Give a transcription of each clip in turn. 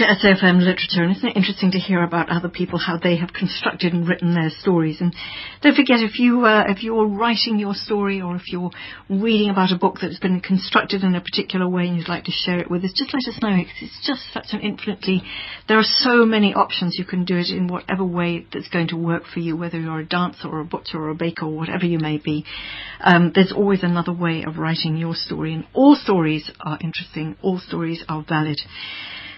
to SAFM Literature, and isn't it interesting to hear about other people how they have constructed and written their stories? And don't forget, if you uh, if you're writing your story or if you're reading about a book that's been constructed in a particular way and you'd like to share it with us, just let us know. It's just such an infinitely there are so many options you can do it in whatever way that's going to work for you, whether you're a dancer or a butcher or a baker or whatever you may be. Um, there's always another way of writing your story, and all stories are interesting. All stories are valid.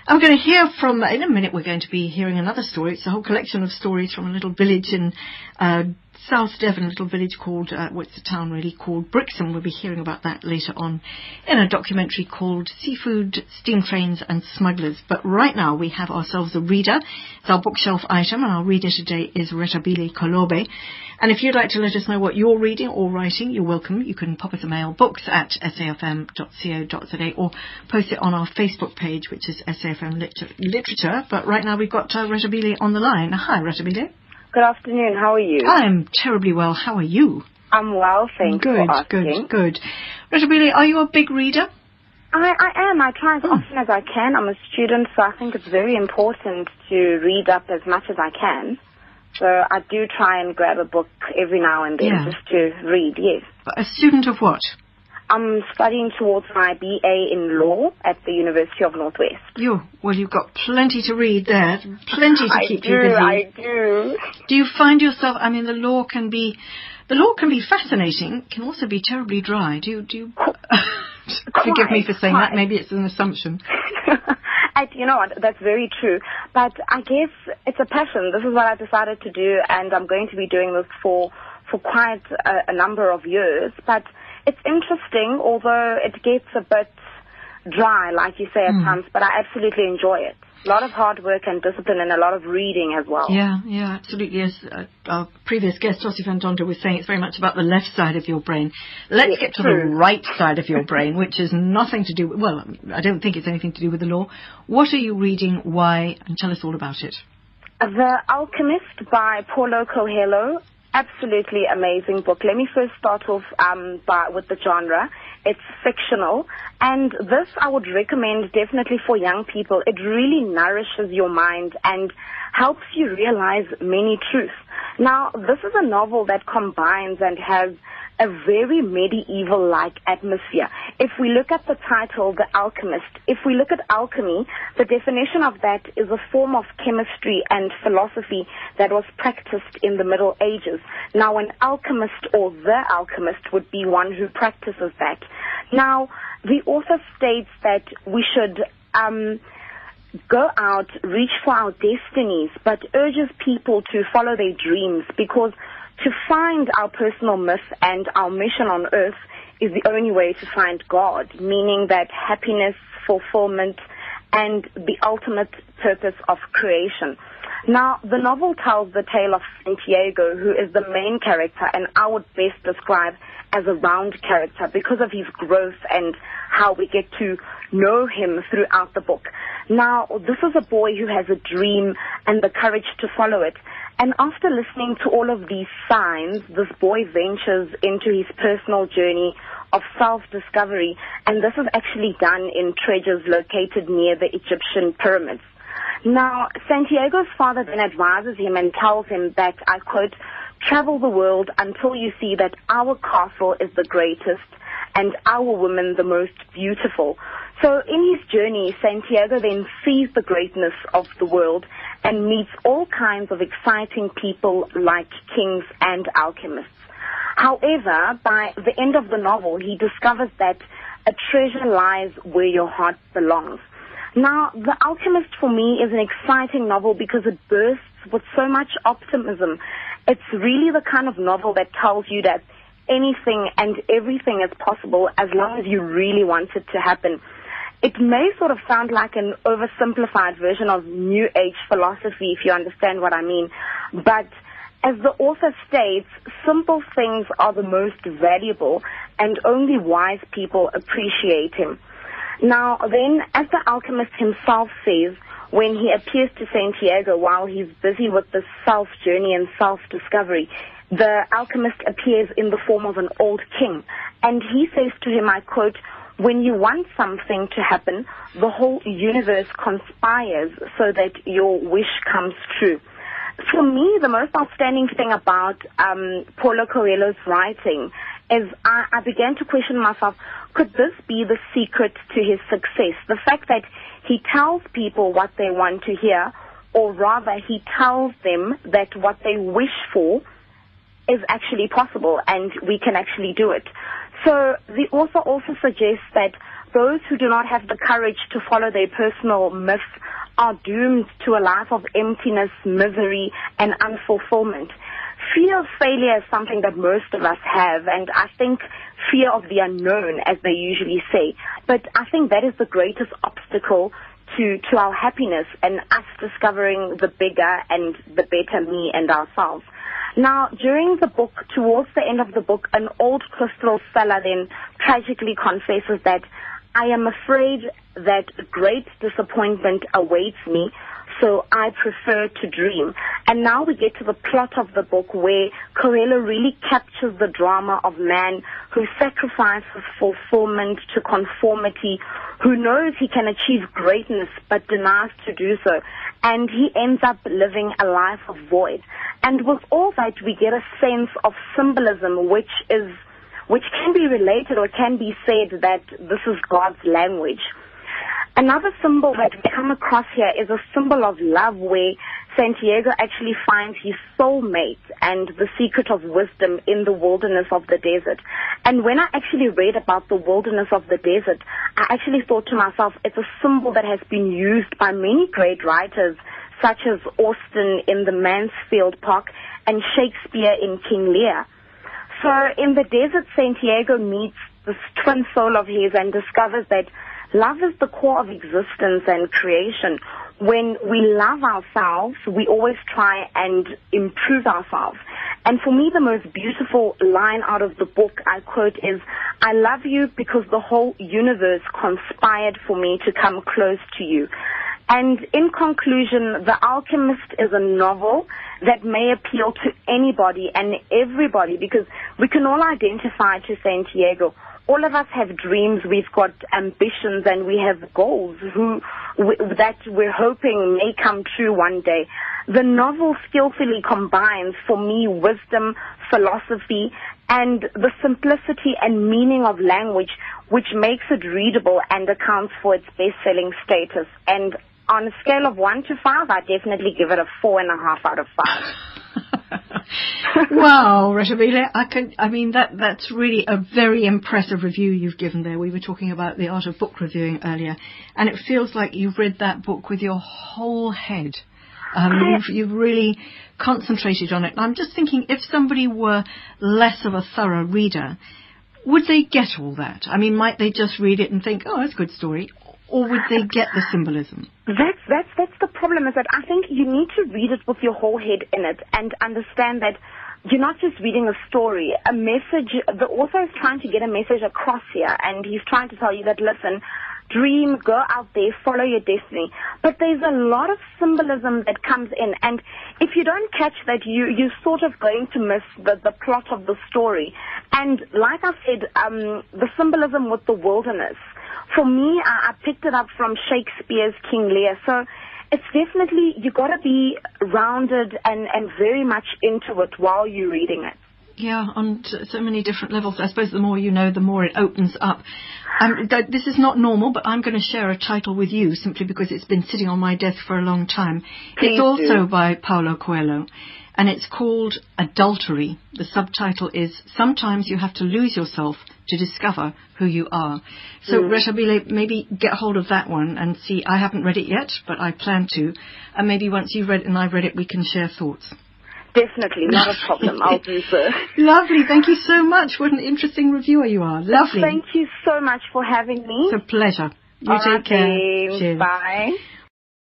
I'm going to hear from, in a minute, we're going to be hearing another story. It's a whole collection of stories from a little village in uh, South Devon, a little village called, uh, what's the town really, called Brixham. We'll be hearing about that later on in a documentary called Seafood, Steam Trains and Smugglers. But right now we have ourselves a reader. It's our bookshelf item and our reader today is Rethabile Kolobe. And if you'd like to let us know what you're reading or writing, you're welcome. You can pop us a mail, books at safm.co.za or post it on our Facebook page, which is SAFM Liter- Literature. But right now we've got uh, Rethabile on the line. Hi, Rethabile. Good afternoon. How are you? I'm terribly well. How are you? I'm well, thank good, for asking. Good, good, Rethabile, are you a big reader? I, I am. I try as Hmm. often as I can. I'm a student, so I think it's very important to read up as much as I can. So I do try and grab a book every now and then Yeah. just to read, yes. A student of what? I'm studying towards my BA in law at the University of Northwest. You. Well, you've got plenty to read there. Plenty to keep do, you busy. I do. Do you find yourself? I mean, the law can be, the law can be fascinating. Can also be terribly dry. Do you? Do you? forgive me for saying that. Maybe it's an assumption. I, you know what? That's very true. But I guess it's a passion. This is what I decided to do, and I'm going to be doing this for for quite a, a number of years. But it's interesting, although it gets a bit dry, like you say at Hmm. times. But I absolutely enjoy it. A lot of hard work and discipline, and a lot of reading as well. Yeah, yeah, absolutely. As uh, our previous guest, Tossie Van was saying, it's very much about the left side of your brain. Let's get to true. the right side of your brain, which has nothing to do with, well, I don't think it's anything to do with the law. What are you reading? Why? And tell us all about it. The Alchemist by Paulo Coelho. Absolutely amazing book. Let me first start off um, by, with the genre. It's fictional, and this I would recommend definitely for young people. It really nourishes your mind and helps you realize many truths. Now, this is a novel that combines and has a very medieval-like atmosphere. If we look at the title, The Alchemist, if we look at alchemy, the definition of that is a form of chemistry and philosophy that was practiced in the Middle Ages. Now, an alchemist or the alchemist would be one who practices that. Now, the author states that we should um, go out, reach for our destinies, but urges people to follow their dreams because to find our personal myth and our mission on earth is the only way to find God, meaning that happiness, fulfillment, and the ultimate purpose of creation. Now, the novel tells the tale of Santiago, who is the main character, and I would best describe as a round character because of his growth and how we get to know him throughout the book. Now, this is a boy who has a dream and the courage to follow it. And after listening to all of these signs, this boy ventures into his personal journey of self-discovery, and this is actually done in treasures located near the Egyptian pyramids. Now, Santiago's father then advises him and tells him that, I quote, travel the world until you see that our castle is the greatest and our woman the most beautiful. So in his journey, Santiago then sees the greatness of the world and meets all kinds of exciting people like kings and alchemists. However, by the end of the novel, he discovers that a treasure lies where your heart belongs. Now, The Alchemist for me is an exciting novel because it bursts with so much optimism. It's really the kind of novel that tells you that anything and everything is possible as long as you really want it to happen. It may sort of sound like an oversimplified version of New Age philosophy, if you understand what I mean, but as the author states, simple things are the most valuable and only wise people appreciate him. Now, then, as the alchemist himself says, when he appears to Santiago while he's busy with the self journey and self discovery, the alchemist appears in the form of an old king. And he says to him, I quote, when you want something to happen, the whole universe conspires so that your wish comes true. For me, the most outstanding thing about um, Paulo Coelho's writing is I, I began to question myself, could this be the secret to his success? The fact that he tells people what they want to hear, or rather he tells them that what they wish for is actually possible and we can actually do it. So the author also suggests that those who do not have the courage to follow their personal myths are doomed to a life of emptiness, misery, and unfulfillment. Fear of failure is something that most of us have, and I think fear of the unknown, as they usually say. But I think that is the greatest obstacle to, to our happiness and us discovering the bigger and the better me and ourselves. Now, during the book, towards the end of the book, an old crystal seller then tragically confesses that I am afraid that great disappointment awaits me, so I prefer to dream. And now we get to the plot of the book where Coelho really captures the drama of man who sacrifices fulfillment to conformity, who knows he can achieve greatness but denies to do so. And he ends up living a life of void. And with all that, we get a sense of symbolism, which is, which can be related or can be said that this is God's language. Another symbol that we come across here is a symbol of love where Santiago actually finds his soulmate and the secret of wisdom in the wilderness of the desert. And when I actually read about the wilderness of the desert, I actually thought to myself, it's a symbol that has been used by many great writers such as Austen in the Mansfield Park and Shakespeare in King Lear. So in the desert, Santiago meets this twin soul of his and discovers that love is the core of existence and creation. When we love ourselves, we always try and improve ourselves. And for me, the most beautiful line out of the book I quote is, I love you because the whole universe conspired for me to come close to you. And in conclusion, The Alchemist is a novel that may appeal to anybody and everybody because we can all identify to Santiago. All of us have dreams, we've got ambitions, and we have goals who, that we're hoping may come true one day. The novel skillfully combines, for me, wisdom, philosophy, and the simplicity and meaning of language, which makes it readable and accounts for its best-selling status. And on a scale of one to five, I definitely give it a four and a half out of five. wow, Rethabile, I can, I mean, that, that's really a very impressive review you've given there. We were talking about the art of book reviewing earlier, and it feels like you've read that book with your whole head. Um, you've, you've really concentrated on it. I'm just thinking, if somebody were less of a thorough reader, would they get all that? I mean, might they just read it and think, oh, that's a good story? Or would they get the symbolism? That's that's that's the problem. Is that I think you need to read it with your whole head in it and understand that you're not just reading a story. A message. The author is trying to get a message across here, and he's trying to tell you that listen. Dream, go out there, follow your destiny. But there's a lot of symbolism that comes in, and if you don't catch that, you you're sort of going to miss the the plot of the story. And like I said, um, the symbolism with the wilderness for me, I, I picked it up from Shakespeare's King Lear. So it's definitely, you got to be rounded and, and very much into it while you're reading it. Yeah, on so many different levels. I suppose the more you know, the more it opens up. Um, this is not normal, but I'm going to share a title with you simply because it's been sitting on my desk for a long time. Please it's also do. by Paulo Coelho and it's called Adultery. The subtitle is Sometimes You Have to Lose Yourself to Discover Who You Are. So, mm. Rethabile, maybe get hold of that one and see. I haven't read it yet, but I plan to. And maybe once you've read it and I've read it, we can share thoughts. Definitely, not a problem. I'll do so. Lovely. Thank you so much. What an interesting reviewer you are. Lovely. Thank you so much for having me. It's a pleasure. You All take right, care. Cheers. Bye.